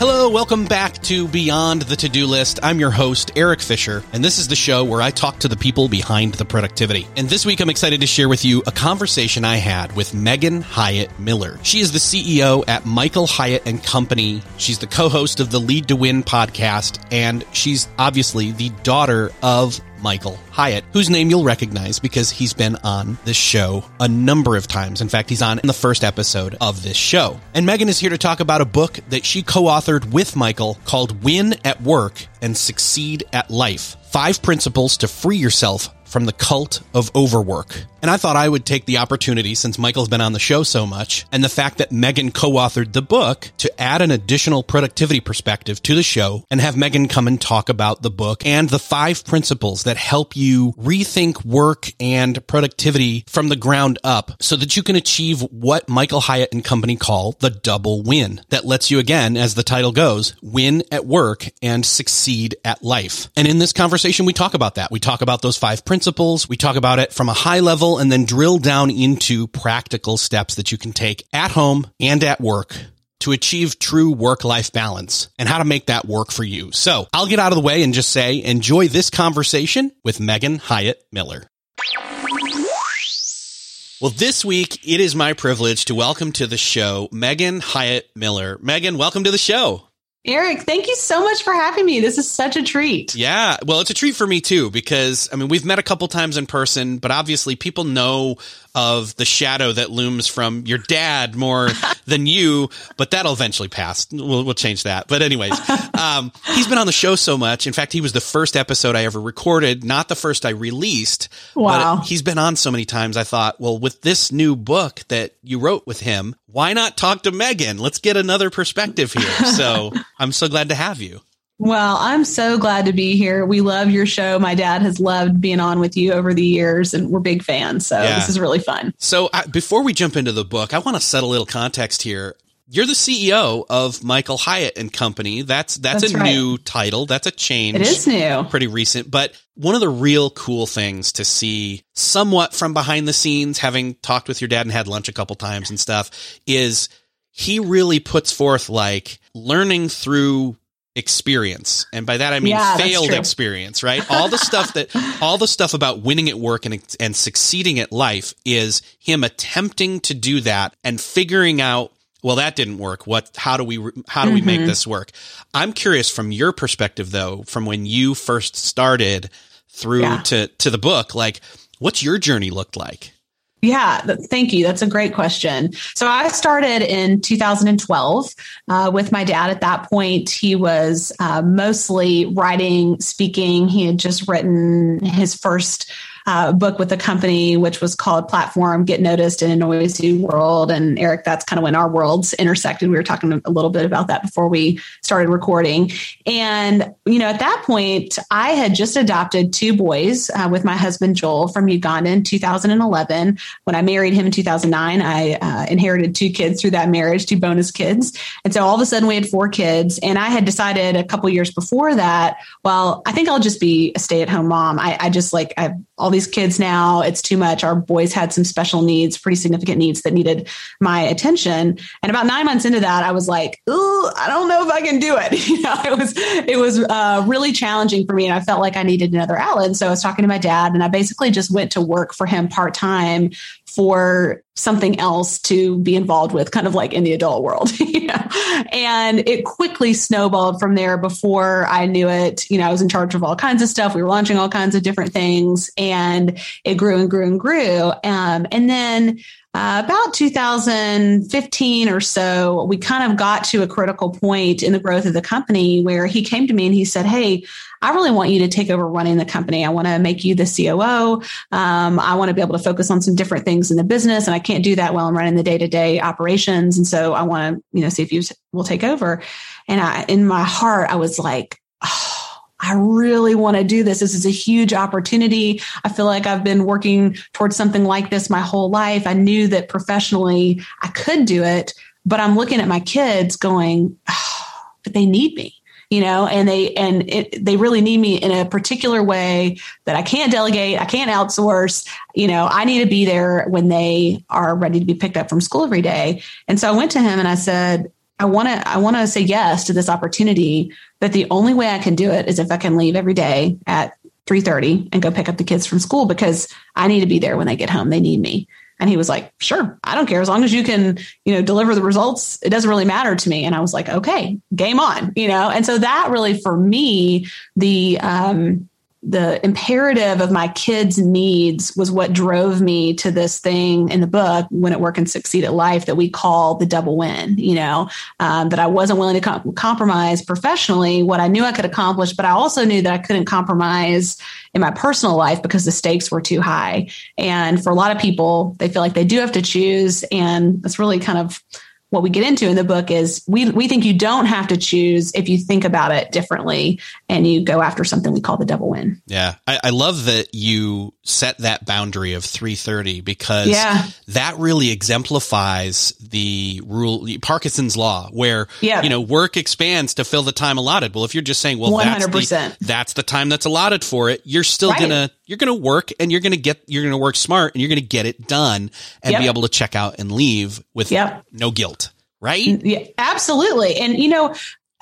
Hello, welcome back to Beyond the To Do List. I'm your host, Eric Fisher, and this is the show where I talk to the people behind the productivity. And this week, I'm excited to share with you a conversation I had with Megan Hyatt Miller. She is the CEO at Michael Hyatt and Company. She's the co-host of the Lead to Win podcast, and she's obviously the daughter of Michael Hyatt, whose name you'll recognize because he's been on this show a number of times. In fact, he's on in the first episode of this show. And Megan is here to talk about a book that she co-authored with Michael called Win at Work and Succeed at Life. Five principles to free yourself from the cult of overwork. And I thought I would take the opportunity, since Michael's been on the show so much, and the fact that Megan co authored the book, to add an additional productivity perspective to the show and have Megan come and talk about the book and the five principles that help you rethink work and productivity from the ground up so that you can achieve what Michael Hyatt and company call the double win that lets you, again, as the title goes, win at work and succeed at life. And in this conversation, we talk about that. We talk about those five principles. We talk about it from a high level and then drill down into practical steps that you can take at home and at work to achieve true work-life balance and how to make that work for you. So I'll get out of the way and just say, enjoy this conversation with Megan Hyatt Miller. Well, this week it is my privilege to welcome to the show Megan Hyatt Miller. Megan, welcome to the show. Eric, thank you so much for having me. This is such a treat. Yeah, well, it's a treat for me too because I mean, we've met a couple times in person, but obviously people know of the shadow that looms from your dad more than you, but that'll eventually pass. We'll, we'll change that. But anyways, um, he's been on the show so much. In fact, he was the first episode I ever recorded, not the first I released. Wow. But he's been on so many times. I thought, well, with this new book that you wrote with him, why not talk to Megan? Let's get another perspective here. So I'm so glad to have you. Well, I'm so glad to be here. We love your show. My dad has loved being on with you over the years, and we're big fans. So Yeah. this is really fun. So uh, before we jump into the book, I want to set a little context here. You're the CEO of Michael Hyatt and Company. That's that's, That's a right. new title. That's a change. It is new. Pretty recent, but one of the real cool things to see somewhat from behind the scenes, having talked with your dad and had lunch a couple times and stuff, is he really puts forth like learning through experience. And by that I mean Yeah, failed experience, right? All the stuff that all the stuff about winning at work and and succeeding at life is him attempting to do that and figuring out well that didn't work. What how do we how do we make Mhm. this work? I'm curious from your perspective though, from when you first started through Yeah. to to the book, like what's your journey looked like? Yeah, thank you. That's a great question. So I started in 2012 uh, with my dad. At that point, he was uh, mostly writing, speaking. He had just written his first uh, book with the company, which was called Platform Get Noticed in a Noisy World. And Eric, that's kind of when our worlds intersected. We were talking a little bit about that before we started recording. And, you know, at that point, I had just adopted two boys uh, with my husband, Joel, from Uganda in 2011. When I married him in 2009, I uh, inherited two kids through that marriage, two bonus kids. And so all of a sudden we had four kids. And I had decided a couple years before that, well, I think I'll just be a stay at home mom. I, I just like, I have all these kids now. It's too much. Our boys had some special needs, pretty significant needs that needed my attention. And about nine months into that, I was like, ooh, I don't know if I can do it. You know, it was, it was uh, really challenging for me. And I felt like I needed another outlet. And so I was talking to my dad and I basically just went to work for him part time for something else to be involved with kind of like in the adult world you know? And it quickly snowballed from there. Before i knew it you know i was in charge of all kinds of stuff. We were launching all kinds of different things and it grew and grew and grew. Um, and then uh, about 2015 or so, we kind of got to a critical point in the growth of the company where he came to me and he said, Hey, I really want you to take over running the company. I want to make you the COO. Um, I want to be able to focus on some different things in the business, and I can't do that while I'm running the day to day operations. And so I want to, you know, see if you will take over. And I, in my heart, I was like, oh, I really want to do this. This is a huge opportunity. I feel like I've been working towards something like this my whole life. I knew that professionally I could do it, but I'm looking at my kids going, oh, but they need me you know and they and it, they really need me in a particular way that i can't delegate i can't outsource you know i need to be there when they are ready to be picked up from school every day and so i went to him and i said I want to I want to say yes to this opportunity, but the only way I can do it is if I can leave every day at 3:30 and go pick up the kids from school because I need to be there when they get home. They need me. And he was like, "Sure, I don't care as long as you can, you know, deliver the results. It doesn't really matter to me." And I was like, "Okay, game on," you know. And so that really for me the um the imperative of my kids' needs was what drove me to this thing in the book, Win at Work and Succeed at Life, that we call the double win. You know, um, that I wasn't willing to com- compromise professionally what I knew I could accomplish, but I also knew that I couldn't compromise in my personal life because the stakes were too high. And for a lot of people, they feel like they do have to choose. And that's really kind of what we get into in the book is we we think you don't have to choose if you think about it differently and you go after something we call the double win. Yeah, I, I love that you set that boundary of three thirty because yeah. that really exemplifies the rule Parkinson's law, where yeah. you know work expands to fill the time allotted. Well, if you're just saying, well, 100%. that's the, that's the time that's allotted for it, you're still right. gonna you're gonna work and you're gonna get you're gonna work smart and you're gonna get it done and yep. be able to check out and leave with yep. no guilt right? Yeah, absolutely. And you know,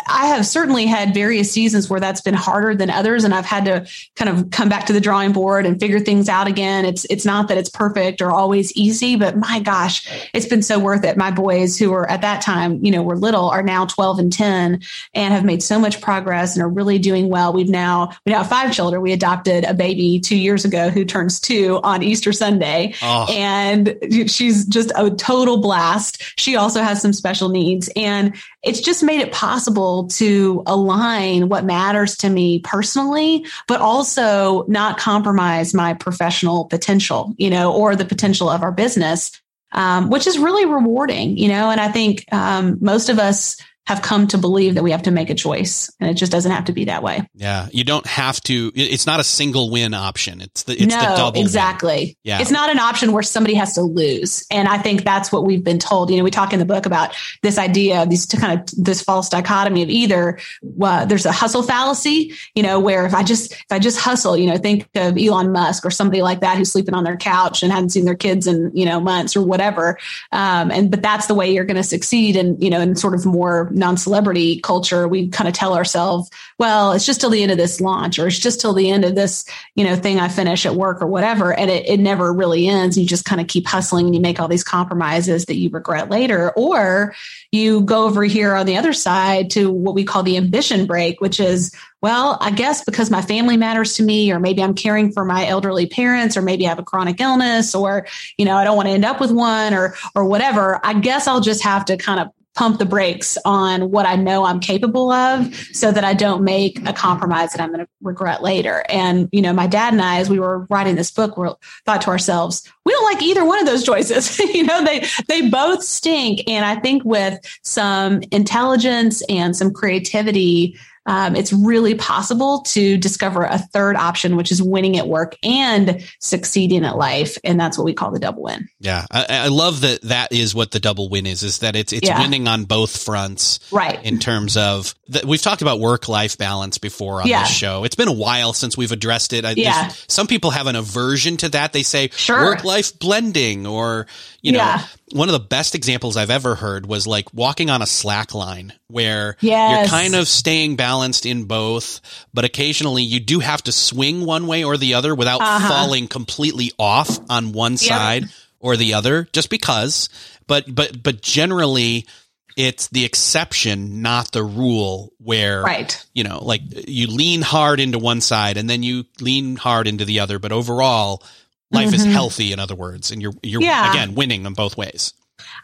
I have certainly had various seasons where that's been harder than others, and I've had to kind of come back to the drawing board and figure things out again. It's it's not that it's perfect or always easy, but my gosh, it's been so worth it. My boys, who were at that time, you know, were little, are now twelve and ten, and have made so much progress and are really doing well. We've now we now have five children. We adopted a baby two years ago who turns two on Easter Sunday, oh. and she's just a total blast. She also has some special needs, and it's just made it possible to align what matters to me personally, but also not compromise my professional potential, you know, or the potential of our business, um, which is really rewarding, you know. And I think um, most of us have come to believe that we have to make a choice and it just doesn't have to be that way. Yeah. You don't have to, it's not a single win option. It's the, it's no, the double. Exactly. Win. Yeah. It's not an option where somebody has to lose. And I think that's what we've been told. You know, we talk in the book about this idea of these kind of this false dichotomy of either uh, there's a hustle fallacy, you know, where if I just, if I just hustle, you know, think of Elon Musk or somebody like that who's sleeping on their couch and hadn't seen their kids in, you know, months or whatever. Um, and, but that's the way you're going to succeed and, you know, in sort of more non-celebrity culture, we kind of tell ourselves, well, it's just till the end of this launch, or it's just till the end of this, you know, thing I finish at work or whatever. And it, it never really ends. You just kind of keep hustling and you make all these compromises that you regret later. Or you go over here on the other side to what we call the ambition brake, which is, well, I guess because my family matters to me, or maybe I'm caring for my elderly parents, or maybe I have a chronic illness, or, you know, I don't want to end up with one or, or whatever. I guess I'll just have to kind of pump the brakes on what I know I'm capable of so that I don't make a compromise that I'm going to regret later. And, you know, my dad and I, as we were writing this book, we thought to ourselves, we don't like either one of those choices. you know, they, they both stink. And I think with some intelligence and some creativity, um, it's really possible to discover a third option, which is winning at work and succeeding at life. And that's what we call the double win. Yeah. I, I love that that is what the double win is, is that it's, it's yeah. winning on both fronts. Right. In terms of that we've talked about work life balance before on yeah. this show. It's been a while since we've addressed it. I, yeah. Some people have an aversion to that. They say sure. work life blending or, you know, yeah one of the best examples I've ever heard was like walking on a slack line where yes. you're kind of staying balanced in both, but occasionally you do have to swing one way or the other without uh-huh. falling completely off on one yep. side or the other just because. But, but, but generally, it's the exception, not the rule where, right. you know, like you lean hard into one side and then you lean hard into the other. But overall, life mm-hmm. is healthy, in other words, and you're, you're yeah. again winning in both ways.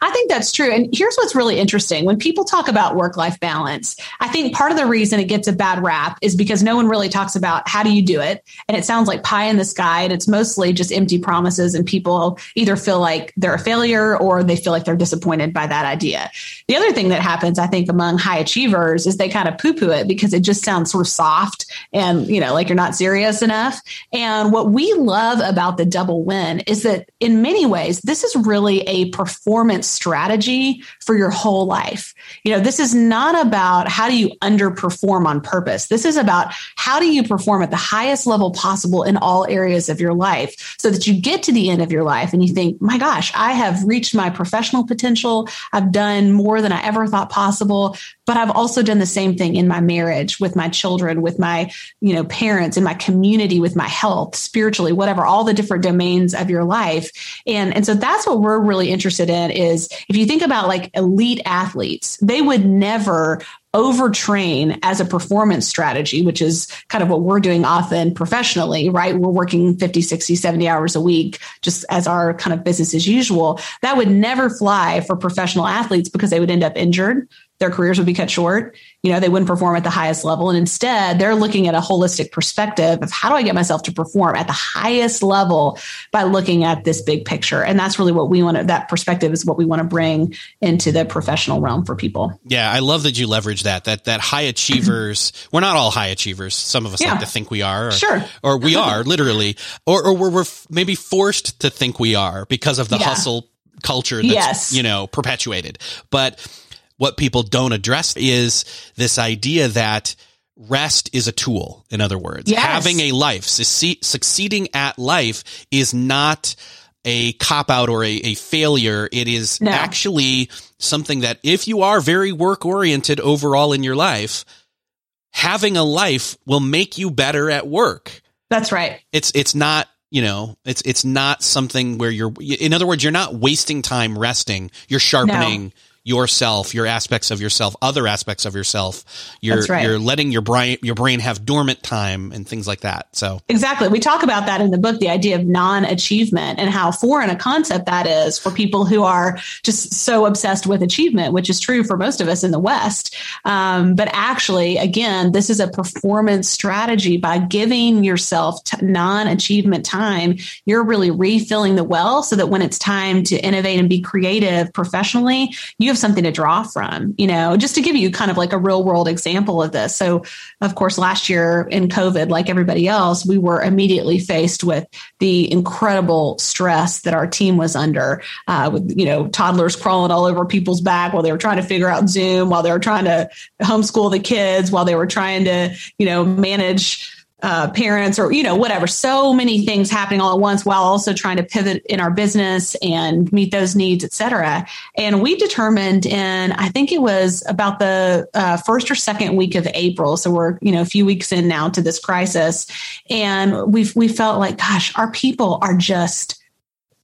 I think that's true. And here's what's really interesting. When people talk about work life balance, I think part of the reason it gets a bad rap is because no one really talks about how do you do it. And it sounds like pie in the sky. And it's mostly just empty promises. And people either feel like they're a failure or they feel like they're disappointed by that idea. The other thing that happens, I think, among high achievers is they kind of poo poo it because it just sounds sort of soft and, you know, like you're not serious enough. And what we love about the double win is that in many ways, this is really a performance strategy for your whole life. You know, this is not about how do you underperform on purpose. This is about how do you perform at the highest level possible in all areas of your life so that you get to the end of your life and you think, my gosh, I have reached my professional potential. I've done more than I ever thought possible but I've also done the same thing in my marriage with my children, with my, you know, parents, in my community, with my health, spiritually, whatever, all the different domains of your life. And, and so that's what we're really interested in is if you think about like elite athletes, they would never overtrain as a performance strategy, which is kind of what we're doing often professionally, right? We're working 50, 60, 70 hours a week just as our kind of business as usual. That would never fly for professional athletes because they would end up injured their careers would be cut short. You know, they wouldn't perform at the highest level. And instead, they're looking at a holistic perspective of how do I get myself to perform at the highest level by looking at this big picture. And that's really what we want to, that perspective is what we want to bring into the professional realm for people. Yeah. I love that you leverage that, that, that high achievers, we're not all high achievers. Some of us yeah. like to think we are, or, sure. or we are literally, or, or we're, we're maybe forced to think we are because of the yeah. hustle culture that's, yes. you know, perpetuated. But, what people don't address is this idea that rest is a tool. In other words, yes. having a life, succeeding at life is not a cop out or a, a failure. It is no. actually something that if you are very work oriented overall in your life, having a life will make you better at work. That's right. It's, it's not, you know, it's, it's not something where you're, in other words, you're not wasting time resting. You're sharpening. No yourself, your aspects of yourself, other aspects of yourself. You're right. you're letting your brain your brain have dormant time and things like that. So Exactly. We talk about that in the book, the idea of non-achievement and how foreign a concept that is for people who are just so obsessed with achievement, which is true for most of us in the West. Um, but actually, again, this is a performance strategy by giving yourself t- non-achievement time. You're really refilling the well so that when it's time to innovate and be creative professionally, you have something to draw from, you know, just to give you kind of like a real world example of this. So, of course, last year in COVID, like everybody else, we were immediately faced with the incredible stress that our team was under, uh, with, you know, toddlers crawling all over people's back while they were trying to figure out Zoom, while they were trying to homeschool the kids, while they were trying to, you know, manage uh, parents or you know whatever. So many things happening all at once while also trying to pivot in our business and meet those needs et cetera. And we determined in i think it was about the uh, first or second week of april. So we're you know a few weeks in now to this crisis. And we've we felt like gosh our people are just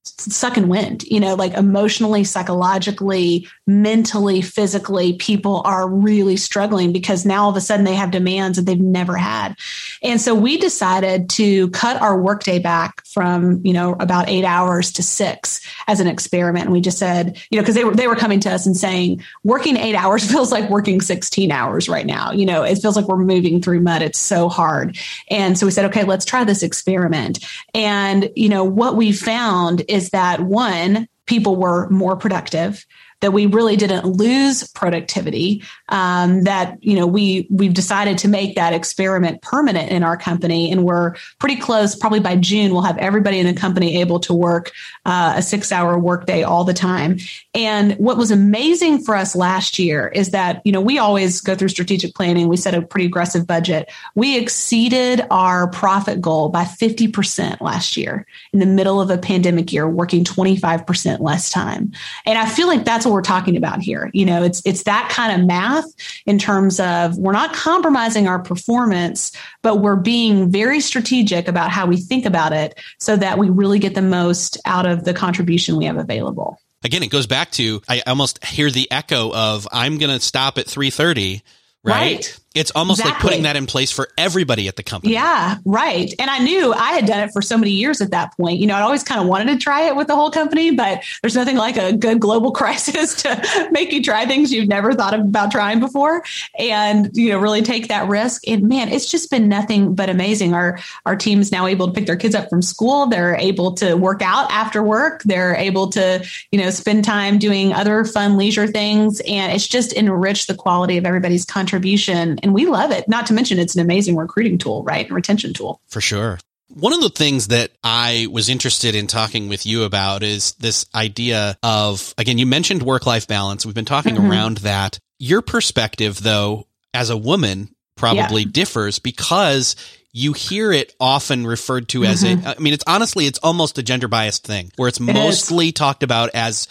sucking wind, you know, like emotionally, psychologically, mentally, physically, people are really struggling because now all of a sudden they have demands that they've never had. And so we decided to cut our workday back from, you know, about eight hours to six as an experiment. And we just said, you know, because they were they were coming to us and saying, working eight hours feels like working 16 hours right now. You know, it feels like we're moving through mud. It's so hard. And so we said, okay, let's try this experiment. And, you know, what we found is that one, people were more productive that we really didn't lose productivity um, that you know we we've decided to make that experiment permanent in our company. And we're pretty close. Probably by june we'll have everybody in the company able to work uh, a six hour workday all the time. And what was amazing for us last year is that you know we always go through strategic planning. We set a pretty aggressive budget. We exceeded our profit goal by 50% last year in the middle of a pandemic year working 25% less time. And i feel like that's what we're talking about here. You know, it's it's that kind of math in terms of we're not compromising our performance, but we're being very strategic about how we think about it so that we really get the most out of the contribution we have available. Again, it goes back to I almost hear the echo of I'm going to stop at 3:30 right? right? It's almost exactly. like putting that in place for everybody at the company. Yeah, right. And I knew I had done it for so many years at that point. You know, I'd always kind of wanted to try it with the whole company, but there's nothing like a good global crisis to make you try things you've never thought about trying before and, you know, really take that risk. And man, it's just been nothing but amazing. Our our team is now able to pick their kids up from school. They're able to work out after work. They're able to, you know, spend time doing other fun leisure things. And it's just enriched the quality of everybody's contribution and we love it. Not to mention it's an amazing recruiting tool, right? And retention tool. For sure. One of the things that I was interested in talking with you about is this idea of, again, you mentioned work life balance. We've been talking mm-hmm. around that. Your perspective, though, as a woman, probably yeah. differs because you hear it often referred to as mm-hmm. a, I mean, it's honestly, it's almost a gender biased thing where it's it mostly is. talked about as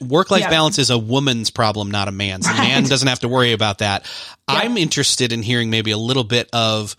work life yeah. balance is a woman's problem, not a man's. Right. The man doesn't have to worry about that. Yeah. I'm interested in hearing maybe a little bit of,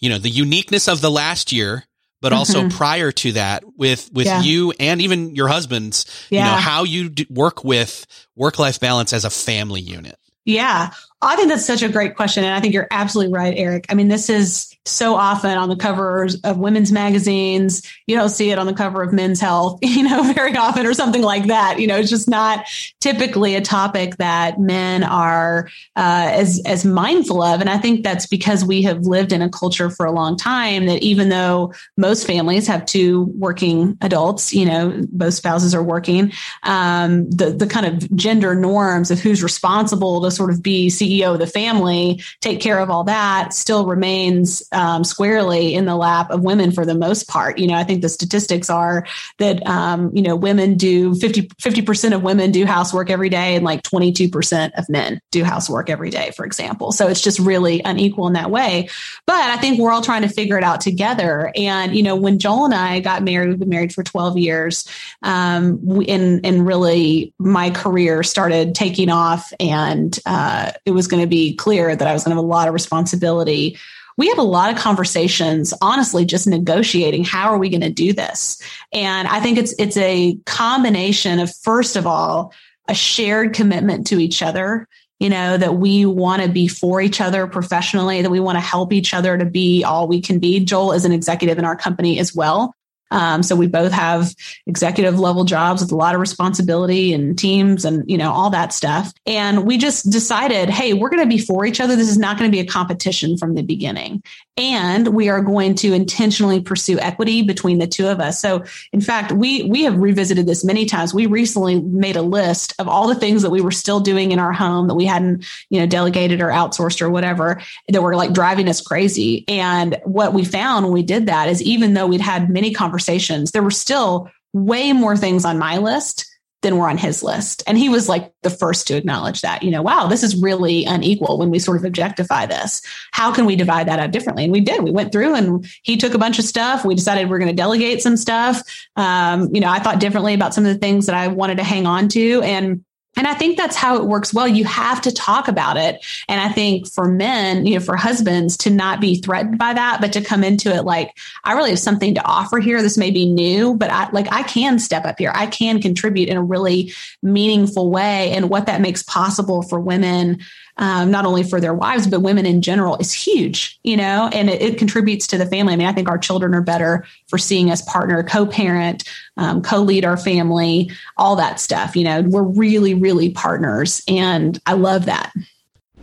you know, the uniqueness of the last year, but mm-hmm. also prior to that with, with yeah. you and even your husband's, you know, how you work with work life balance as a family unit. Yeah. I think that's such a great question. And I think you're absolutely right, Eric. I mean, this is so often on the covers of women's magazines. You don't see it on the cover of Men's Health, you know, very often or something like that. You know, it's just not typically a topic that men are uh, as as mindful of. And I think that's because we have lived in a culture for a long time that even though most families have two working adults, you know, both spouses are working, um, the the kind of gender norms of who's responsible to sort of be CEO CEO of the family, take care of all that, still remains um, squarely in the lap of women for the most part. You know, I think the statistics are that, um, you know, women do 50, 50% of women do housework every day and like 22% of men do housework every day, for example. So it's just really unequal in that way. But I think we're all trying to figure it out together. And, you know, when Joel and I got married, we've been married for 12 years, um, and, and really my career started taking off and uh, it was going to be clear that I was going to have a lot of responsibility. We have a lot of conversations, honestly, just negotiating how are we going to do this? And I think it's it's a combination of first of all, a shared commitment to each other you know, that we want to be for each other professionally, that we want to help each other to be all we can be. Joel is an executive in our company as well. Um, so we both have executive level jobs with a lot of responsibility and teams and, you know, all that stuff. And we just decided, hey, we're going to be for each other. This is not going to be a competition from the beginning. And we are going to intentionally pursue equity between the two of us. So in fact, we, we have revisited this many times. We recently made a list of all the things that we were still doing in our home that we hadn't, you know, delegated or outsourced or whatever that were like driving us crazy. And what we found when we did that is even though we'd had many conversations conversations, there were still way more things on my list than were on his list. And he was like the first to acknowledge that, you know, wow, this is really unequal when we sort of objectify this. How can we divide that up differently? And we did. We went through and he took a bunch of stuff. We decided we are going to delegate some stuff. Um, you know, I thought differently about some of the things that I wanted to hang on to. And and I think that's how it works well. You have to talk about it. And I think for men, you know, for husbands to not be threatened by that, but to come into it like, I really have something to offer here. This may be new, but I like, I can step up here. I can contribute in a really meaningful way. And what that makes possible for women um, not only for their wives, but women in general is huge, you know, and it, it, contributes to the family. I mean, I think our children are better for seeing us partner, co parent, um, co lead our family, all that stuff. You know, we're really, really partners. And I love that.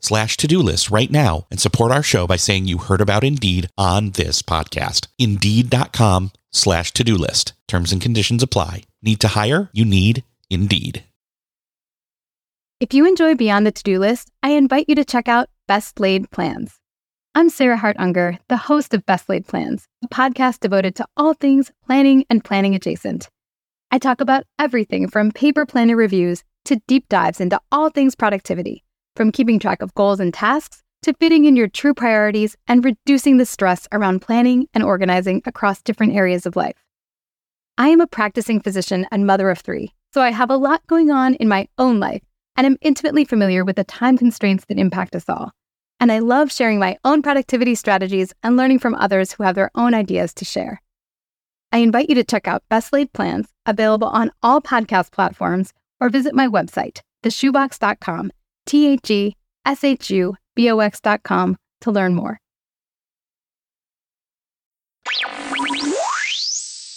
slash to-do list right now and support our show by saying you heard about Indeed on this podcast. Indeed.com slash to do list. Terms and conditions apply. Need to hire? You need Indeed. If you enjoy Beyond the To Do List, I invite you to check out Best Laid Plans. I'm Sarah Hart Unger, the host of Best Laid Plans, a podcast devoted to all things planning and planning adjacent. I talk about everything from paper planner reviews to deep dives into all things productivity, from keeping track of goals and tasks to fitting in your true priorities and reducing the stress around planning and organizing across different areas of life. I am a practicing physician and mother of three, so I have a lot going on in my own life and am intimately familiar with the time constraints that impact us all. And I love sharing my own productivity strategies and learning from others who have their own ideas to share. I invite you to check out Best Laid Plans, available on all podcast platforms, or visit my website, theshubox.com, T H S H U B O com to learn more.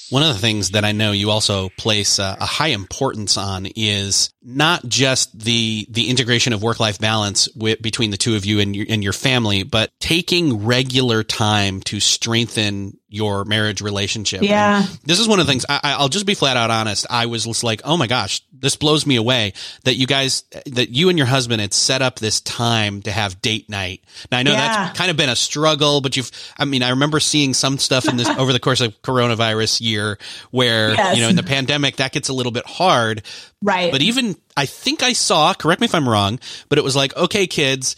One of the things that I know you also place a, a high importance on is not just the the integration of work life balance with, between the two of you and your, and your family, but taking regular time to strengthen your marriage relationship. Yeah. And this is one of the things I, I'll just be flat out honest. I was just like, oh my gosh, this blows me away that you guys, that you and your husband had set up this time to have date night. Now I know Yeah. that's kind of been a struggle, but you've, I mean, I remember seeing some stuff in this over the course of coronavirus year where, Yes. you know, in the pandemic, that gets a little bit hard. Right. But even, I think I saw, correct me if I'm wrong, but it was like, okay, kids,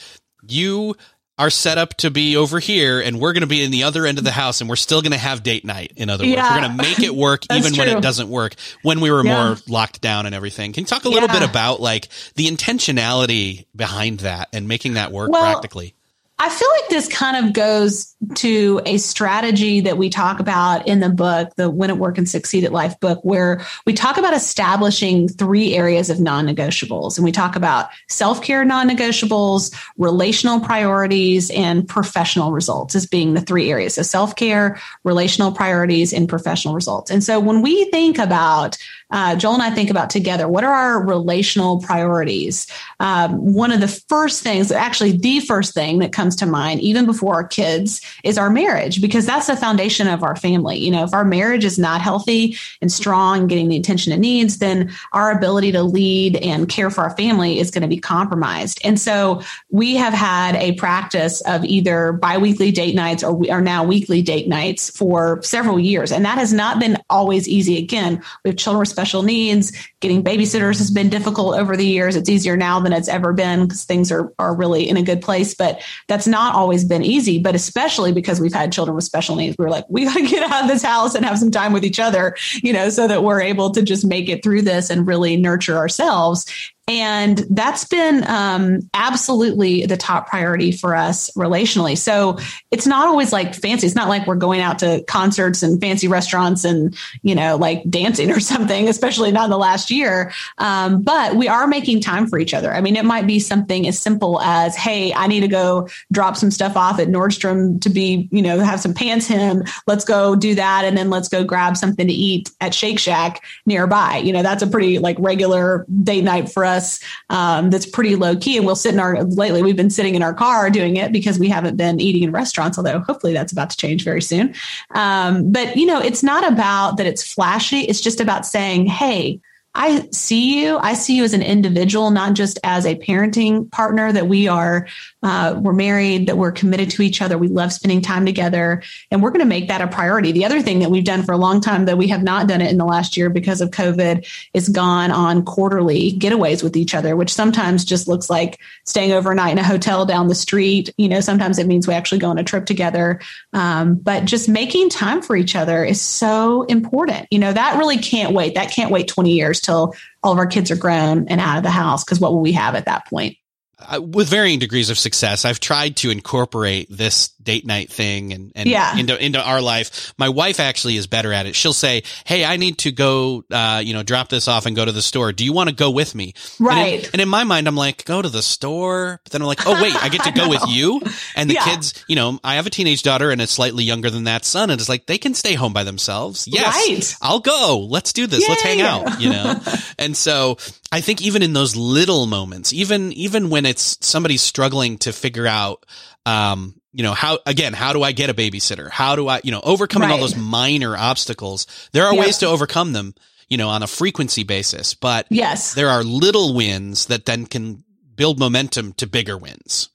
you are set up to be over here and we're going to be in the other end of the house and we're still going to have date night. In other words, Yeah. we're going to make it work even when it doesn't work when we were Yeah. more locked down and everything. Can you talk a little Yeah. bit about like the intentionality behind that and making that work Well, practically? I feel like this kind of goes to a strategy that we talk about in the book, the Win at Work and Succeed at Life book, where we talk about establishing three areas of non negotiables. And we talk about self care non negotiables, relational priorities, and professional results as being the three areas. So self care, relational priorities, and professional results. And so when we think about, uh, Joel and I think about together, what are our relational priorities? Um, one of the first things, actually, the first thing that comes to mind, even before our kids, is our marriage, because that's the foundation of our family. You know, if our marriage is not healthy and strong, getting the attention it needs, then our ability to lead and care for our family is going to be compromised. And so we have had a practice of either biweekly date nights or we are now weekly date nights for several years. And that has not been always easy. Again, we have children special needs. Getting babysitters has been difficult over the years. It's easier now than it's ever been because things are, are really in a good place. But that's not always been easy, but especially because we've had children with special needs. We were like, we got to get out of this house and have some time with each other, you know, so that we're able to just make it through this and really nurture ourselves. And that's been um, absolutely the top priority for us relationally. So it's not always like fancy. It's not like we're going out to concerts and fancy restaurants and, you know, like dancing or something, especially not in the last year. Um, but we are making time for each other. I mean, it might be something as simple as, hey, I need to go drop some stuff off at Nordstrom to be, you know, have some pants hem. Let's go do that. And then let's go grab something to eat at Shake Shack nearby. You know, that's a pretty like regular date night for us um, that's pretty low key. And we'll sit in our, lately, we've been sitting in our car doing it because we haven't been eating in restaurants, although hopefully that's about to change very soon. Um, but, you know, it's not about that it's flashy. It's just about saying, hey, I see you. I see you as an individual, not just as a parenting partner. That we are, uh, we're married. That we're committed to each other. We love spending time together, and we're going to make that a priority. The other thing that we've done for a long time, though we have not done it in the last year because of COVID, is gone on quarterly getaways with each other, which sometimes just looks like staying overnight in a hotel down the street. You know, sometimes it means we actually go on a trip together. Um, but just making time for each other is so important. You know, that really can't wait. That can't wait 20 years till all of our kids are grown and out of the house because what will we have at that point? Uh, with varying degrees of success, I've tried to incorporate this date night thing and, and Yeah. into into our life. My wife actually is better at it. She'll say, "Hey, I need to go, uh, you know, drop this off and go to the store. Do you want to go with me?" And in- Right. And in, my mind, I'm like, "Go to the store," but then I'm like, "Oh wait, I get to go with you." And the Yeah. kids, you know, I have a teenage daughter and a slightly younger than that son, and it's like they can stay home by themselves. Yes, Right. I'll go. Let's do this. Let's hang out. You know, and so I think even in those little moments, even even when it's somebody struggling to figure out, um, you know, how, again, how do I get a babysitter? How do I, you know, overcoming right. all those minor obstacles? There are yep. ways to overcome them, you know, on a frequency basis, but yes, there are little wins that then can build momentum to bigger wins.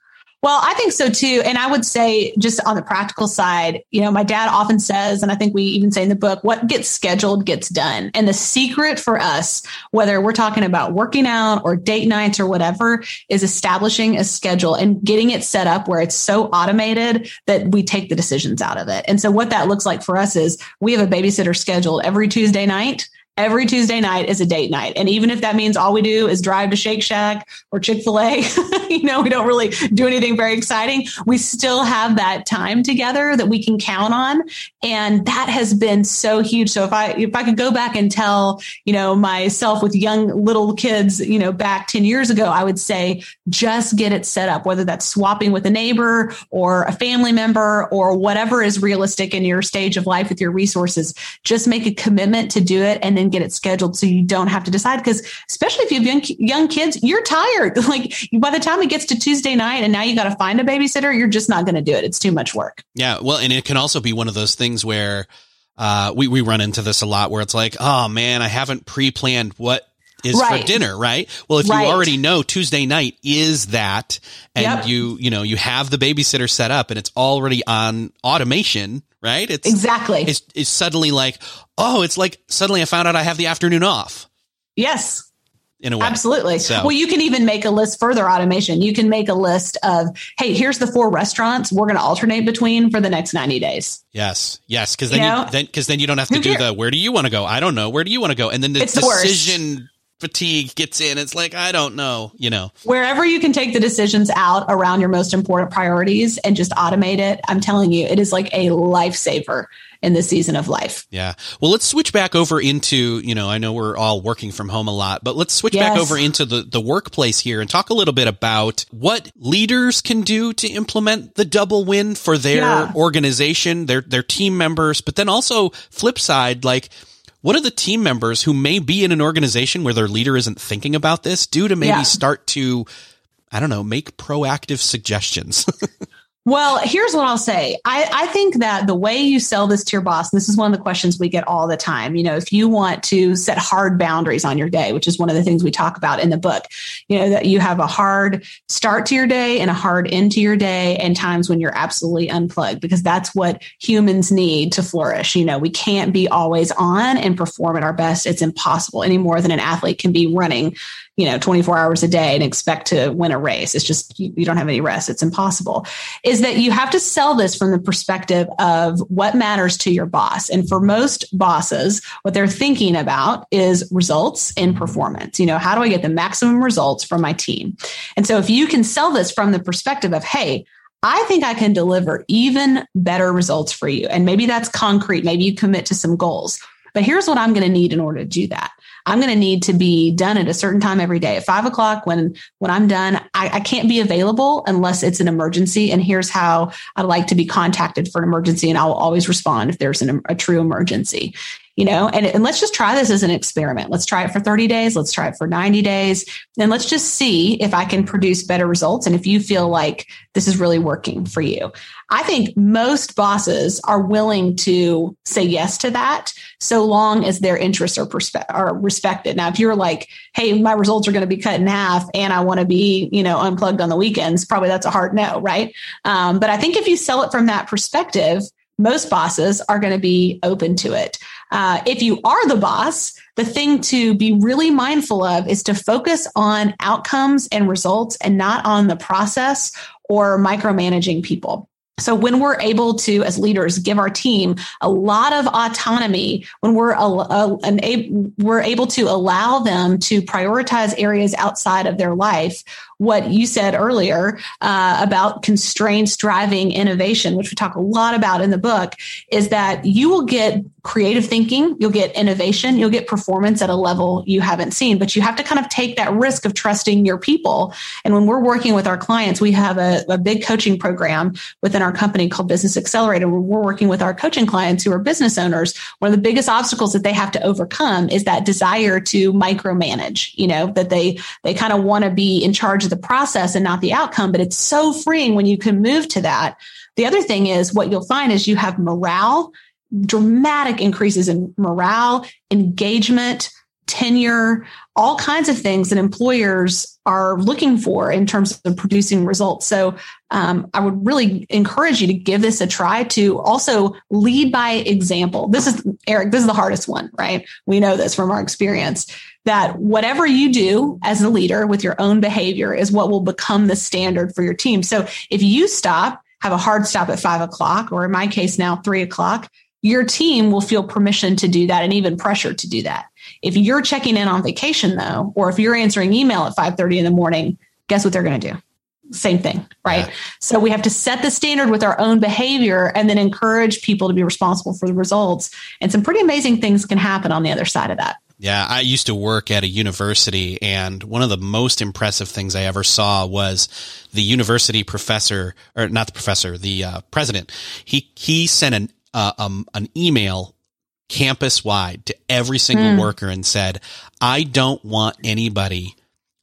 Well, I think so too. And I would say, just on the practical side, you know, my dad often says, and I think we even say in the book, what gets scheduled gets done. And the secret for us, whether we're talking about working out or date nights or whatever, is establishing a schedule and getting it set up where it's so automated that we take the decisions out of it. And so, what that looks like for us is we have a babysitter scheduled every Tuesday night every Tuesday night is a date night. And even if that means all we do is drive to Shake Shack or Chick fil A, you know, we don't really do anything very exciting. We still have that time together that we can count on. And that has been so huge. So if I, if I could go back and tell, you know, myself with young little kids, you know, back 10 years ago, I would say just get it set up, whether that's swapping with a neighbor or a family member or whatever is realistic in your stage of life with your resources. Just make a commitment to do it and then get it scheduled so you don't have to decide. Because especially if you have young, young kids, you're tired. Like by the time it gets to Tuesday night and now you got to find a babysitter, you're just not going to do it. It's too much work. Yeah. Well, and it can also be one of those things where uh, we, we run into this a lot where it's like, oh man, I haven't pre planned what is right. for dinner, right? Well, if right. you already know Tuesday night is that and yep. you, you know, you have the babysitter set up and it's already on automation, right? It's exactly. It's, it's suddenly like, oh, it's like suddenly I found out I have the afternoon off. Yes. In a way. Absolutely. So. Well, you can even make a list further automation. You can make a list of, hey, here's the four restaurants we're going to alternate between for the next 90 days. Yes. Yes. Cause then you, you then, cause then you don't have to do the, where do you want to go? I don't know. Where do you want to go? And then the it's decision fatigue gets in. It's like, I don't know, you know. Wherever you can take the decisions out around your most important priorities and just automate it, I'm telling you, it is like a lifesaver in this season of life. Yeah. Well, let's switch back over into, you know, I know we're all working from home a lot, but let's switch yes. back over into the, the workplace here and talk a little bit about what leaders can do to implement the double win for their yeah. organization, their, their team members, but then also flip side, like, what are the team members who may be in an organization where their leader isn't thinking about this do to maybe yeah. start to, I don't know, make proactive suggestions? Well, here's what I'll say. I, I, think that the way you sell this to your boss, this is one of the questions we get all the time. You know, if you want to set hard boundaries on your day, which is one of the things we talk about in the book, you know, that you have a hard start to your day and a hard end to your day and times when you're absolutely unplugged, because that's what humans need to flourish. You know, we can't be always on and perform at our best. It's impossible any more than an athlete can be running you know 24 hours a day and expect to win a race it's just you, you, don't have any rest it's impossible is that you have to sell this from the perspective of what matters to your boss and for most bosses what they're thinking about is results in performance you know how do i get the maximum results from my team and so if you can sell this from the perspective of hey I think I can deliver even better results for you. And maybe that's concrete. Maybe you commit to some goals. But here's what I'm going to need in order to do that. I'm going to need to be done at a certain time every day. At five o'clock, when when I'm done, I, I can't be available unless it's an emergency. And here's how I'd like to be contacted for an emergency, and I will always respond if there's an, a true emergency you know and, and let's just try this as an experiment let's try it for 30 days let's try it for 90 days and let's just see if i can produce better results and if you feel like this is really working for you I think most bosses are willing to say yes to that so long as their interests are, perspe- are respected. Now, if you're like, hey, my results are going to be cut in half and I want to be, you know, unplugged on the weekends, probably that's a hard no, right? Um, but I think if you sell it from that perspective, most bosses are going to be open to it. Uh, if you are the boss, the thing to be really mindful of is to focus on outcomes and results and not on the process or micromanaging people. So when we're able to, as leaders, give our team a lot of autonomy, when we're uh, we're able to allow them to prioritize areas outside of their life, what you said earlier uh, about constraints driving innovation, which we talk a lot about in the book, is that you will get creative thinking, you'll get innovation, you'll get performance at a level you haven't seen, but you have to kind of take that risk of trusting your people. And when we're working with our clients, we have a, a big coaching program within our company called Business Accelerator, where we're working with our coaching clients who are business owners. One of the biggest obstacles that they have to overcome is that desire to micromanage, you know, that they, they kind of want to be in charge of the process and not the outcome. But it's so freeing when you can move to that The other thing is what you'll find is you have morale, dramatic increases in morale, engagement, tenure, all kinds of things that employers are looking for in terms of producing results. So um, I would really encourage you to give this a try to also lead by example. This is, Eric, this is the hardest one, right? We know this from our experience that whatever you do as a leader with your own behavior is what will become the standard for your team. So if you stop, have a hard stop at five o'clock, or in my case now, three o'clock, your team will feel permission to do that and even pressure to do that. If you're checking in on vacation though, or if you're answering email at 5:30 in the morning, guess what they're going to do? Same thing, right? Yeah. So we have to set the standard with our own behavior and then encourage people to be responsible for the results. And some pretty amazing things can happen on the other side of that. Yeah, I used to work at a university, and one of the most impressive things I ever saw was the university professor, or not the professor, the uh, president. He he sent an uh, um, an email campus wide to every single mm. worker and said, I don't want anybody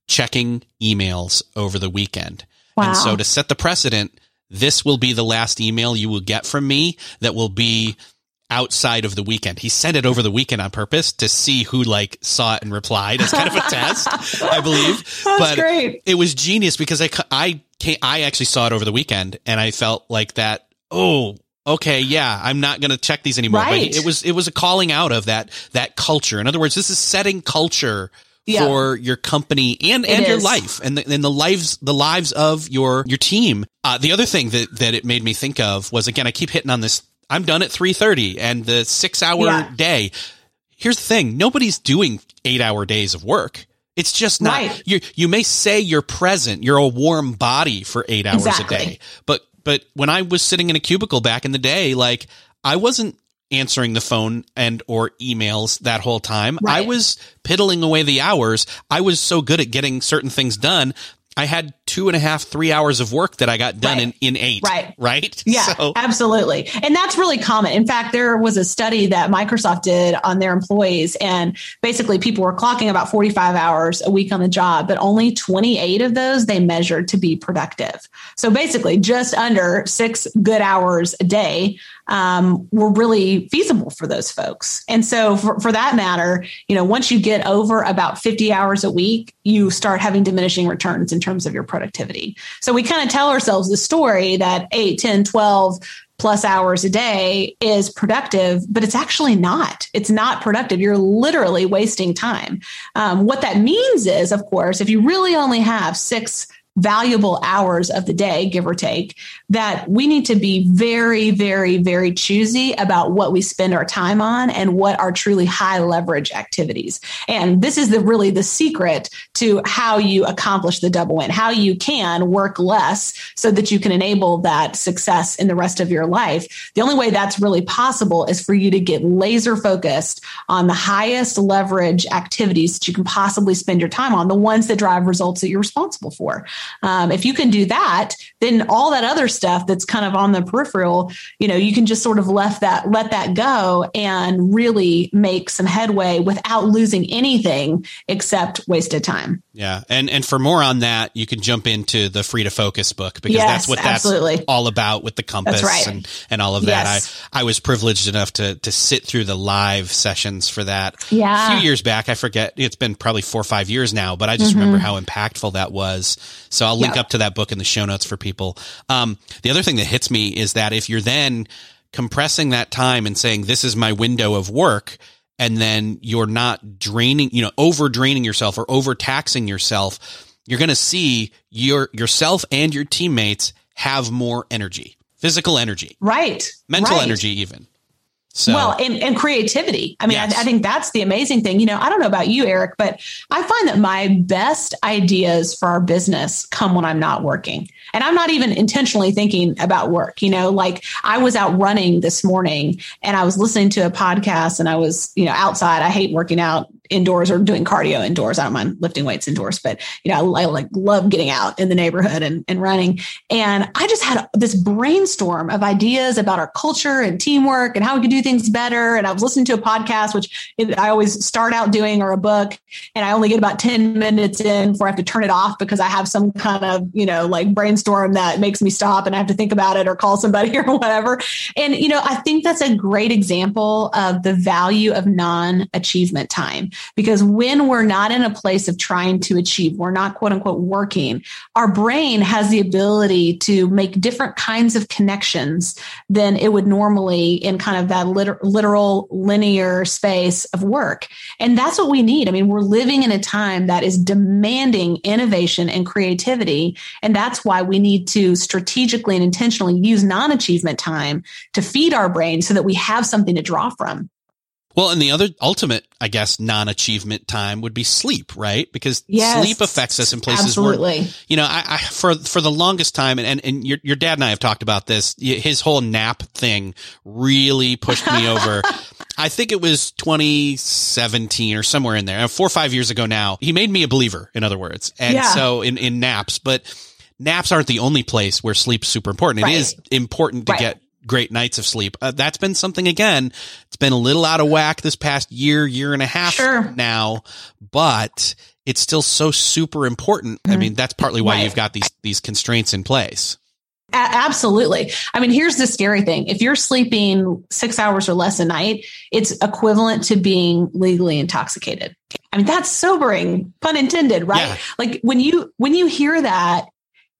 checking emails over the weekend. Wow. And so to set the precedent, this will be the last email you will get from me that will be outside of the weekend. He sent it over the weekend on purpose to see who like saw it and replied as kind of a test, I believe. That's but great. It was genius because I, I, I actually saw it over the weekend and I felt like that. Oh, okay, yeah, I'm not going to check these anymore. Right. But it was it was a calling out of that that culture. In other words, this is setting culture yeah. for your company and and your life and the, and the lives the lives of your your team. Uh, the other thing that that it made me think of was again, I keep hitting on this. I'm done at three thirty and the six hour yeah. day. Here's the thing: nobody's doing eight hour days of work. It's just not right. you. You may say you're present. You're a warm body for eight hours exactly. a day, but but when I was sitting in a cubicle back in the day, like I wasn't answering the phone and or emails that whole time. Right. I was piddling away the hours. I was so good at getting certain things done I had two and a half, three hours of work that I got done right. in, in eight. Right. Right. Yeah, so. absolutely. And that's really common. In fact, there was a study that Microsoft did on their employees and basically people were clocking about 45 hours a week on the job, but only 28 of those they measured to be productive. So basically just under six good hours a day um, were really feasible for those folks. And so, for, for that matter, you know, once you get over about 50 hours a week, you start having diminishing returns in terms of your productivity. So, we kind of tell ourselves the story that 8, 10, 12, plus hours a day is productive, but it's actually not. It's not productive. You're literally wasting time. Um, what that means is, of course, if you really only have six valuable hours of the day, give or take, that we need to be very, very, very choosy about what we spend our time on and what are truly high leverage activities. And this is the really the secret to how you accomplish the double win, how you can work less so that you can enable that success in the rest of your life. The only way that's really possible is for you to get laser focused on the highest leverage activities that you can possibly spend your time on, the ones that drive results that you're responsible for. Um, if you can do that, then all that other stuff that's kind of on the peripheral, you know, you can just sort of left that, let that go and really make some headway without losing anything except wasted time. Yeah. And, and for more on that, you can jump into the free to focus book because yes, that's what that's absolutely. all about with the compass right. and, and all of that. Yes. I, I was privileged enough to, to sit through the live sessions for that yeah. a few years back. I forget. It's been probably four or five years now, but I just mm-hmm. remember how impactful that was. So I'll link yep. up to that book in the show notes for people. Um, the other thing that hits me is that if you're then compressing that time and saying, this is my window of work, and then you're not draining, you know, over draining yourself or overtaxing yourself, you're going to see your yourself and your teammates have more energy, physical energy, right, mental right. energy, even. So. Well, and, and creativity. I mean, yes. I, I, think that's the amazing thing. You know, I don't know about you, Eric, but I find that my best ideas for our business come when I'm not working. And I'm not even intentionally thinking about work. You know, like I was out running this morning and I was listening to a podcast and I was, you know, outside. I hate working out indoors or doing cardio indoors. I don't mind lifting weights indoors, but you know, I, I, like love getting out in the neighborhood and, and running. And I just had this brainstorm of ideas about our culture and teamwork and how we could do things better. And I was listening to a podcast, which I always start out doing or a book, and I only get about 10 minutes in before I have to turn it off because I have some kind of, you know, like brainstorm that makes me stop and I have to think about it or call somebody or whatever. And, you know, I think that's a great example of the value of non achievement time because when we're not in a place of trying to achieve, we're not quote unquote working, our brain has the ability to make different kinds of connections than it would normally in kind of that liter- literal linear space of work. And that's what we need. I mean, we're living in a time that is demanding innovation and creativity. And that's why we need to strategically and intentionally use non achievement time to feed our brain so that we have something to draw from. Well, and the other ultimate, I guess, non-achievement time would be sleep, right? Because yes, sleep affects us in places absolutely. where, you know, I, I, for, for the longest time, and, and, and your, your dad and I have talked about this, his whole nap thing really pushed me over. I think it was 2017 or somewhere in there, uh, four or five years ago now. He made me a believer, in other words. And yeah. so in, in naps, but naps aren't the only place where sleep's super important. Right. It is important to right. get great nights of sleep. Uh, that's been something again. It's been a little out of whack this past year, year and a half sure. now, but it's still so super important. Mm-hmm. I mean, that's partly why right. you've got these these constraints in place. A- absolutely. I mean, here's the scary thing. If you're sleeping 6 hours or less a night, it's equivalent to being legally intoxicated. I mean, that's sobering, pun intended, right? Yeah. Like when you when you hear that,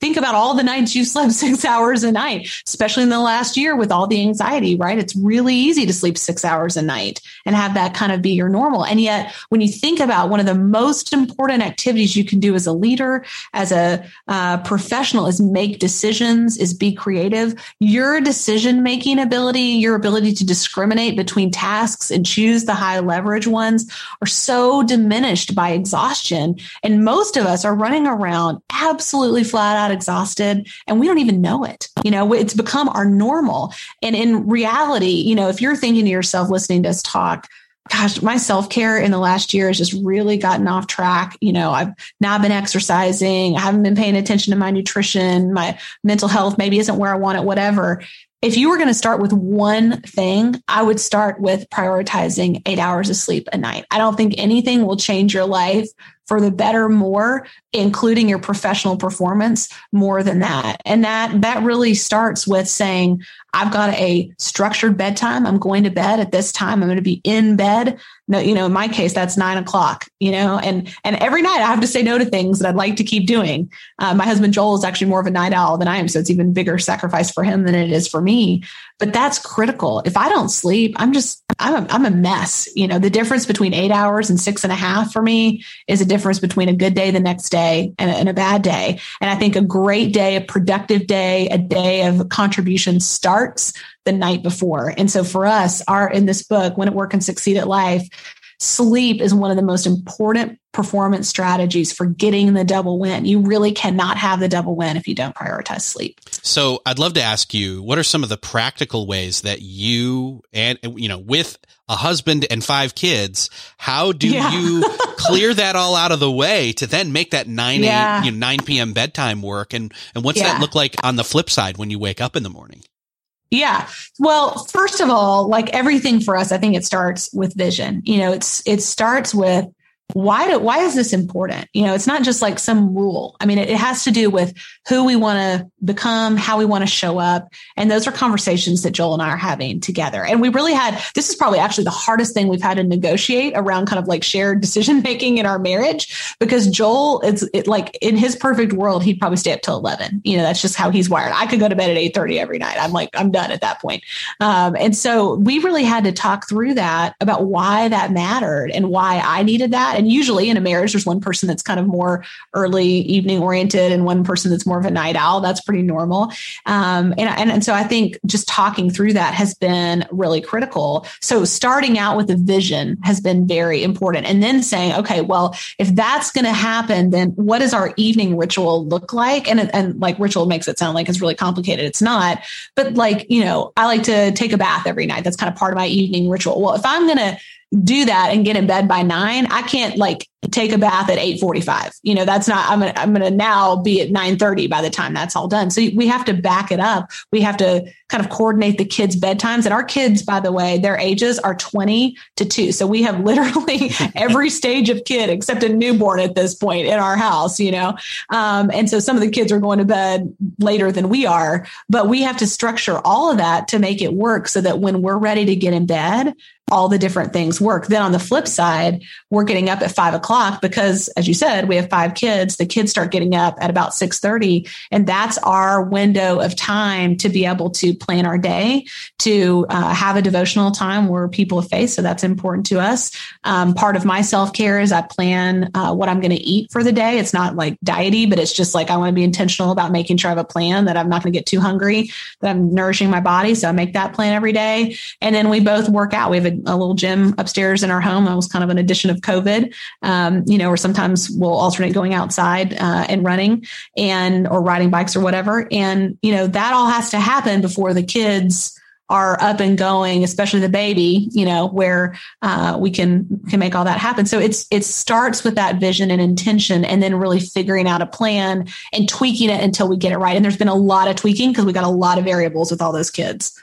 think about all the nights you slept six hours a night, especially in the last year with all the anxiety, right? It's really easy to sleep six hours a night and have that kind of be your normal. And yet, when you think about one of the most important activities you can do as a leader, as a uh, professional, is make decisions, is be creative. Your decision making ability, your ability to discriminate between tasks and choose the high leverage ones are so diminished by exhaustion. And most of us are running around absolutely flat out exhausted and we don't even know it. You know, it's become our normal. And in reality, you know, if you're thinking to yourself, listening to us talk, gosh, my self care in the last year has just really gotten off track. You know, I've not been exercising. I haven't been paying attention to my nutrition. My mental health maybe isn't where I want it, whatever. If you were going to start with one thing, I would start with prioritizing eight hours of sleep a night. I don't think anything will change your life for the better more including your professional performance more than that. And that that really starts with saying i've got a structured bedtime. I'm going to bed at this time. I'm going to be in bed. No you know in my case that's nine o'clock you know and and every night i have to say no to things that i'd like to keep doing. Uh, my husband joel is actually more of a night owl than i am so it's even bigger sacrifice for him than it is for me. But that's critical. If i don't sleep i'm just i'm a, I'm a mess you know the difference between eight hours and six and a half for me is a difference between a good day the next day and a, and a bad day. And I think a great day, a productive day, a day of contribution starts the night before. And so for us, our in this book, Win at Work and Succeed at Life, sleep is one of the most important performance strategies for getting the double win. You really cannot have the double win if you don't prioritize sleep. So I'd love to ask you, what are some of the practical ways that you and, you know, with a husband and five kids, how do yeah. you clear that all out of the way to then make that 9, yeah. 8, you know, 9 p.m. bedtime work? And, and what's yeah. that look like on the flip side when you wake up in the morning? Yeah. Well, first of all, like everything for us, I think it starts with vision. You know, it's it starts with why do why is this important? You know it's not just like some rule. I mean it, it has to do with who we want to become how we want to show up. And those are conversations that joel and i are having together. And we really had this is probably actually the hardest thing we've had to negotiate around kind of like shared decision making in our marriage because joel it's it, like in his perfect world he'd probably stay up till 11 you know that's just how he's wired. I could go to bed at 8 30 every night. I'm like i'm done at that point. Um, and so we really had to talk through that about why that mattered and why i needed that and usually in a marriage, there's one person that's kind of more early evening oriented and one person that's more of a night owl. That's pretty normal. Um, and, and, and so I think just talking through that has been really critical. So starting out with a vision has been very important. And then saying, okay, well, if that's going to happen, then what does our evening ritual look like? And, and like ritual makes it sound like it's really complicated. It's not. But like, you know, I like to take a bath every night. That's kind of part of my evening ritual. Well, if I'm going to do that and get in bed by nine, I can't like take a bath at 8:45. You know, that's not I'm gonna I'm gonna now be at 9:30 by the time that's all done. So we have to back it up. We have to kind of coordinate the kids' bedtimes. And our kids, by the way, their ages are 20 to 2. So we have literally every stage of kid except a newborn at this point in our house, you know. Um, and so some of the kids are going to bed later than we are, but we have to structure all of that to make it work so that when we're ready to get in bed, all the different things work. Then on the flip side, we're getting up at five o'clock because, as you said, we have five kids. The kids start getting up at about six thirty, and that's our window of time to be able to plan our day, to uh, have a devotional time where people of faith. So that's important to us. Um, part of my self care is I plan uh, what I'm going to eat for the day. It's not like diety, but it's just like I want to be intentional about making sure I have a plan that I'm not going to get too hungry, that I'm nourishing my body. So I make that plan every day, and then we both work out. We have a a little gym upstairs in our home. That was kind of an addition of COVID, um, you know, or sometimes we'll alternate going outside uh, and running and or riding bikes or whatever. And, you know, that all has to happen before the kids are up and going, especially the baby, you know, where uh, we can can make all that happen. So it's it starts with that vision and intention, and then really figuring out a plan and tweaking it until we get it right. And there's been a lot of tweaking because we got a lot of variables with all those kids.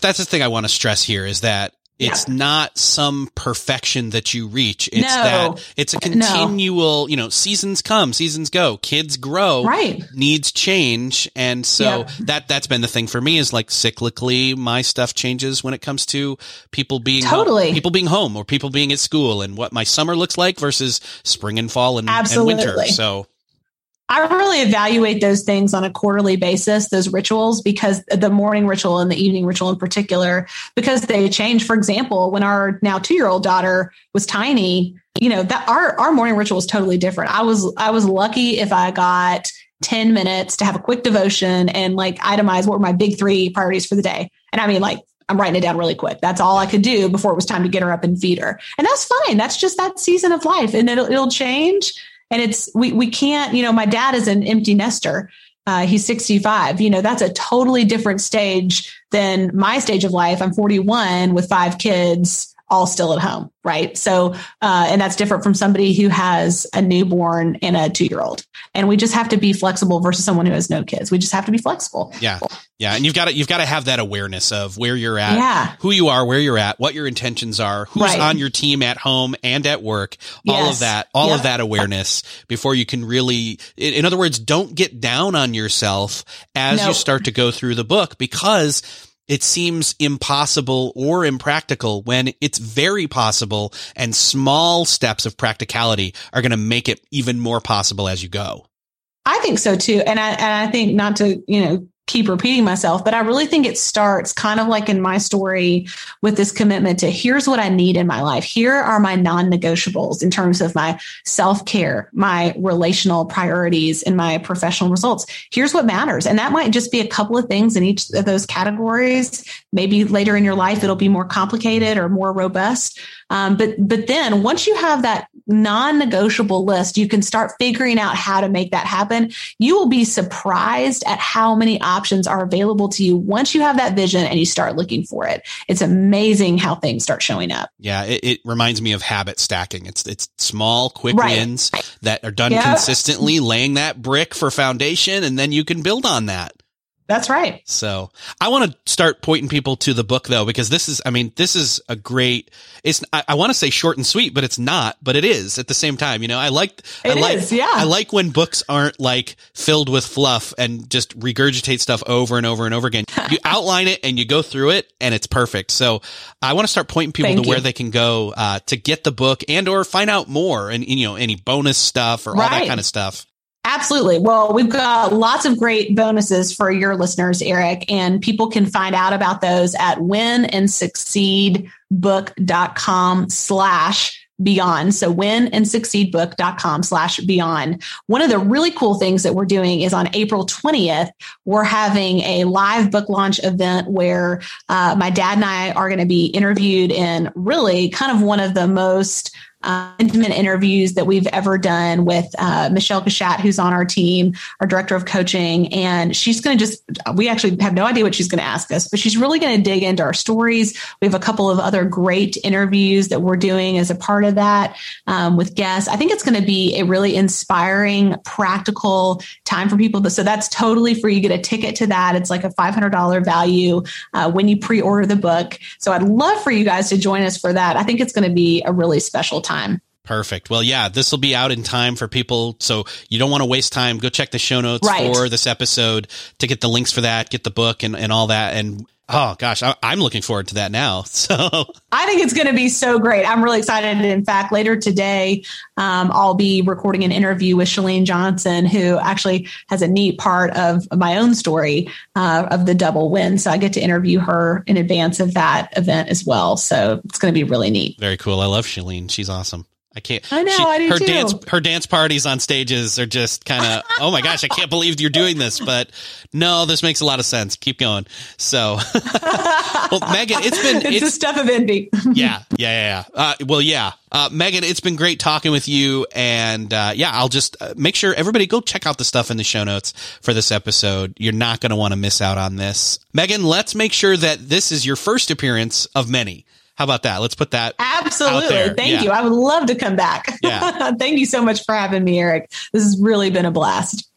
That's the thing I want to stress here is that it's yeah. not some perfection that you reach. It's no. that it's a continual, no. you know, seasons come, seasons go, kids grow, right. needs change. And so that, that's been the thing for me is like cyclically my stuff changes when it comes to people being, totally home, people being home or people being at school and what my summer looks like versus spring and fall and, and winter. So I really evaluate those things on a quarterly basis, those rituals, because the morning ritual and the evening ritual in particular, because they change. For example, when our now two year old daughter was tiny, you know, that our, our morning ritual was totally different. I was, I was lucky if I got 10 minutes to have a quick devotion and like itemize what were my big three priorities for the day. And I mean, like, I'm writing it down really quick. That's all I could do before it was time to get her up and feed her. And that's fine. That's just that season of life and it'll, it'll change and it's we we can't you know my dad is an empty nester. Uh, he's 65 you know that's a totally different stage than my stage of life. I'm 41 with five kids all still at home right so uh, and that's different from somebody who has a newborn and a two year old and we just have to be flexible versus someone who has no kids we just have to be flexible yeah yeah and you've got to you've got to have that awareness of where you're at yeah. who you are where you're at what your intentions are who's right. on your team at home and at work all yes. of that all yep. of that awareness before you can really in other words don't get down on yourself as nope. you start to go through the book because it seems impossible or impractical when it's very possible and small steps of practicality are going to make it even more possible as you go. I think so too. And I, and I think not to, you know, keep repeating myself, but I really think it starts kind of like in my story with this commitment to here's what I need in my life. Here are my non negotiables in terms of my self care, my relational priorities, and my professional results. Here's what matters. And that might just be a couple of things in each of those categories. Maybe later in your life, it'll be more complicated or more robust. Um, but but then once you have that non-negotiable list, you can start figuring out how to make that happen. You will be surprised at how many options are available to you once you have that vision and you start looking for it. It's amazing how things start showing up. Yeah, it, it reminds me of habit stacking. It's it's small, quick right. wins that are done consistently, laying that brick for foundation, and then you can build on that. That's right. So I want to start pointing people to the book though, because this is, I mean, this is a great, it's, I, I want to say short and sweet, but it's not, but it is at the same time. You know, I like, it I like, is, yeah. I like when books aren't like filled with fluff and just regurgitate stuff over and over and over again. you outline it and you go through it and it's perfect. So I want to start pointing people Thank to you. where they can go, uh, to get the book and or find out more and, you know, any bonus stuff or right. all that kind of stuff. Absolutely. Well, we've got lots of great bonuses for your listeners, Eric, and people can find out about those at winandsucceedbook.com slash beyond. So winandsucceedbook.com slash beyond. One of the really cool things that we're doing is on April 20th, we're having a live book launch event where uh, my dad and I are going to be interviewed in really kind of one of the most uh, intimate interviews that we've ever done with uh, Michele Cushatt, who's on our team, our director of coaching. And she's going to just, we actually have no idea what she's going to ask us, but she's really going to dig into our stories. We have a couple of other great interviews that we're doing as a part of that um, with guests. I think it's going to be a really inspiring, practical time for people. So that's totally free. You get a ticket to that. It's like a $500 value uh, when you pre order the book. So I'd love for you guys to join us for that. I think it's going to be a really special time time. Perfect. Well, yeah, this will be out in time for people. So you don't want to waste time. Go check the show notes right. for this episode to get the links for that, get the book and, and all that. And oh gosh, I, am looking forward to that now. So I think it's going to be so great. I'm really excited. In fact, later today, um, I'll be recording an interview with Chalene Johnson, who actually has a neat part of my own story uh, of the double win. So I get to interview her in advance of that event as well. So it's going to be really neat. Very cool. I love Chalene. She's awesome. I can't. I know. She, I do her too. dance, her dance parties on stages are just kind of. oh my gosh! I can't believe you're doing this, but no, this makes a lot of sense. Keep going. So, well, Megan, it's been it's, it's the stuff of envy. yeah, yeah, yeah. yeah. Uh, well, yeah, uh, Megan, it's been great talking with you, and uh, yeah, I'll just uh, make sure everybody go check out the stuff in the show notes for this episode. You're not going to want to miss out on this. Megan, let's make sure that this is your first appearance of many. How about that? Let's put that. Absolutely. Thank yeah. you. I would love to come back. Yeah. Thank you so much for having me, Eric. This has really been a blast.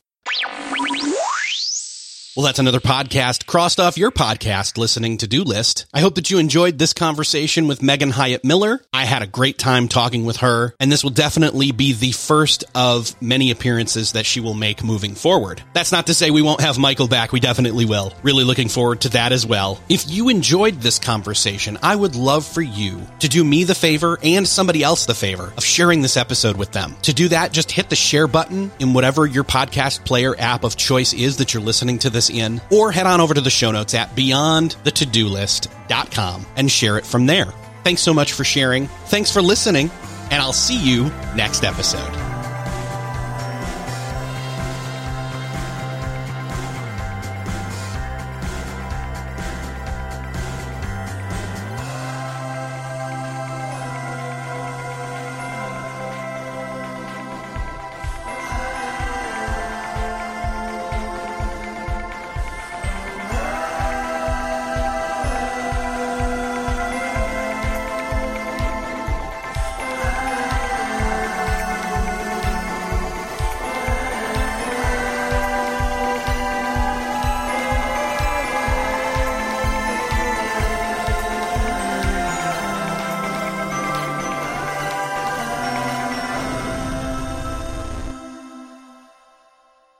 Well, that's another podcast crossed off your podcast listening to do list. I hope that you enjoyed this conversation with Megan Hyatt Miller. I had a great time talking with her, and this will definitely be the first of many appearances that she will make moving forward. That's not to say we won't have Michael back. We definitely will. Really looking forward to that as well. If you enjoyed this conversation, I would love for you to do me the favor and somebody else the favor of sharing this episode with them. To do that, just hit the share button in whatever your podcast player app of choice is that you're listening to this in, or head on over to the show notes at beyondthetodolist.com and share it from there. Thanks so much for sharing. Thanks for listening, and I'll see you next episode.